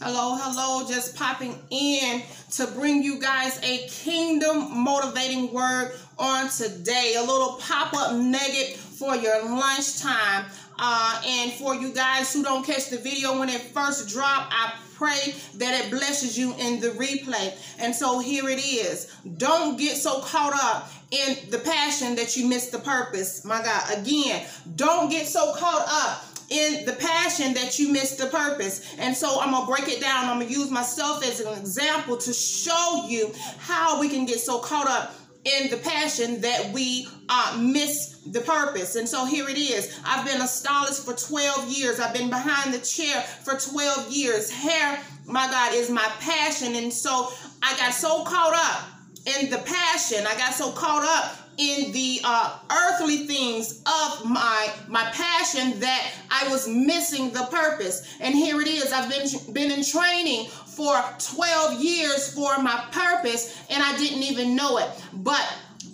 Hello, hello, just popping in to bring you guys a kingdom motivating word on today. A little pop up nugget for your lunchtime. Uh, and for you guys who don't catch the video when it first dropped, I pray that it blesses you in the replay. And so here it is. Don't get so caught up in the passion that you miss the purpose. My God, again, don't get so caught up in the passion that you missed the purpose. And so I'm going to break it down. I'm going to use myself as an example to show you how we can get so caught up in the passion that we uh, miss the purpose. And so here it is. I've been a stylist for 12 years. I've been behind the chair for 12 years. Hair, my God, is my passion. And so I got so caught up in the passion. I got so caught up in the uh, earthly things of my my passion that I was missing the purpose. And here it is. I've been been in training for 12 years for my purpose and I didn't even know it. But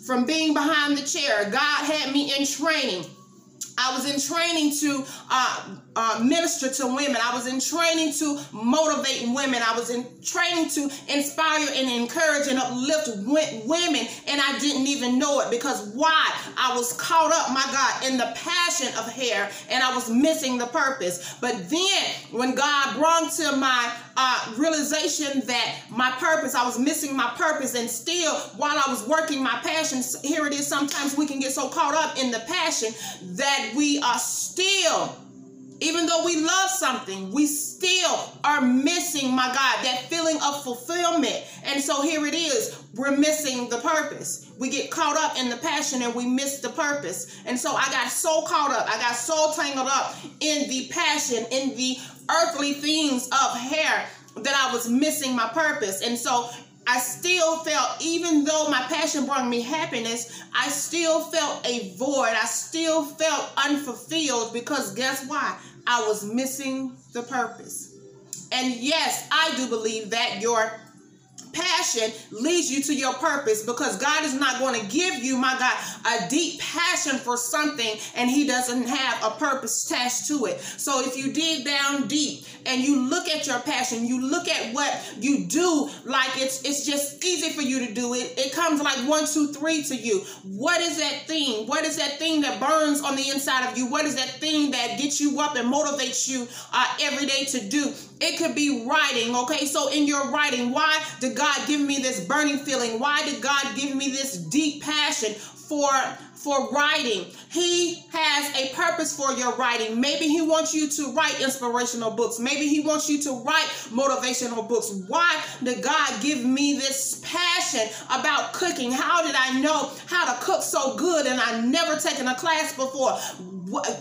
from being behind the chair, God had me in training. I was in training to uh, uh, minister to women. I was in training to motivate women. I was in training to inspire and encourage and uplift women, and I didn't even know it because why? I was caught up, my God, in the passion of hair, and I was missing the purpose. But then, when God brought to my uh, realization that my purpose, I was missing my purpose, and still, while I was working my passion, here it is. Sometimes we can get so caught up in the passion that we are still even though we love something, we still are missing, my God, that feeling of fulfillment. And so here it is. We're missing the purpose. We get caught up in the passion and we miss the purpose. And so I got so caught up. I got so tangled up in the passion, in the earthly things of hair that I was missing my purpose. And so I still felt, even though my passion brought me happiness, I still felt a void. I still felt unfulfilled because guess why? I was missing the purpose. And yes, I do believe that your passion leads you to your purpose because God is not going to give you, my God, a deep passion for something and He doesn't have a purpose attached to it. So if you dig down deep and you look at your passion, you look at what you do, like it's it's just easy for you to do it. It comes like one, two, three to you. What is that thing? What is that thing that burns on the inside of you? What is that thing that gets you up and motivates you uh, every day to do? It could be writing, okay? So in your writing, why did God give me this burning feeling? Why did God give me this deep passion for for writing. He has a purpose for your writing. Maybe he wants you to write inspirational books. Maybe he wants you to write motivational books. Why did God give me this passion about cooking? How did I know how to cook so good and I never taken a class before?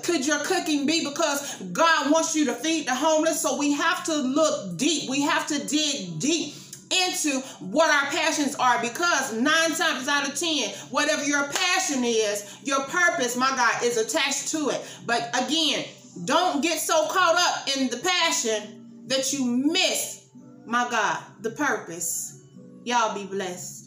could your cooking be because God wants you to feed the homeless? So we have to look deep. We have to dig deep into what our passions are because nine times out of ten, whatever your passion is, your purpose, my God, is attached to it. But again, don't get so caught up in the passion that you miss, my God, the purpose. Y'all be blessed.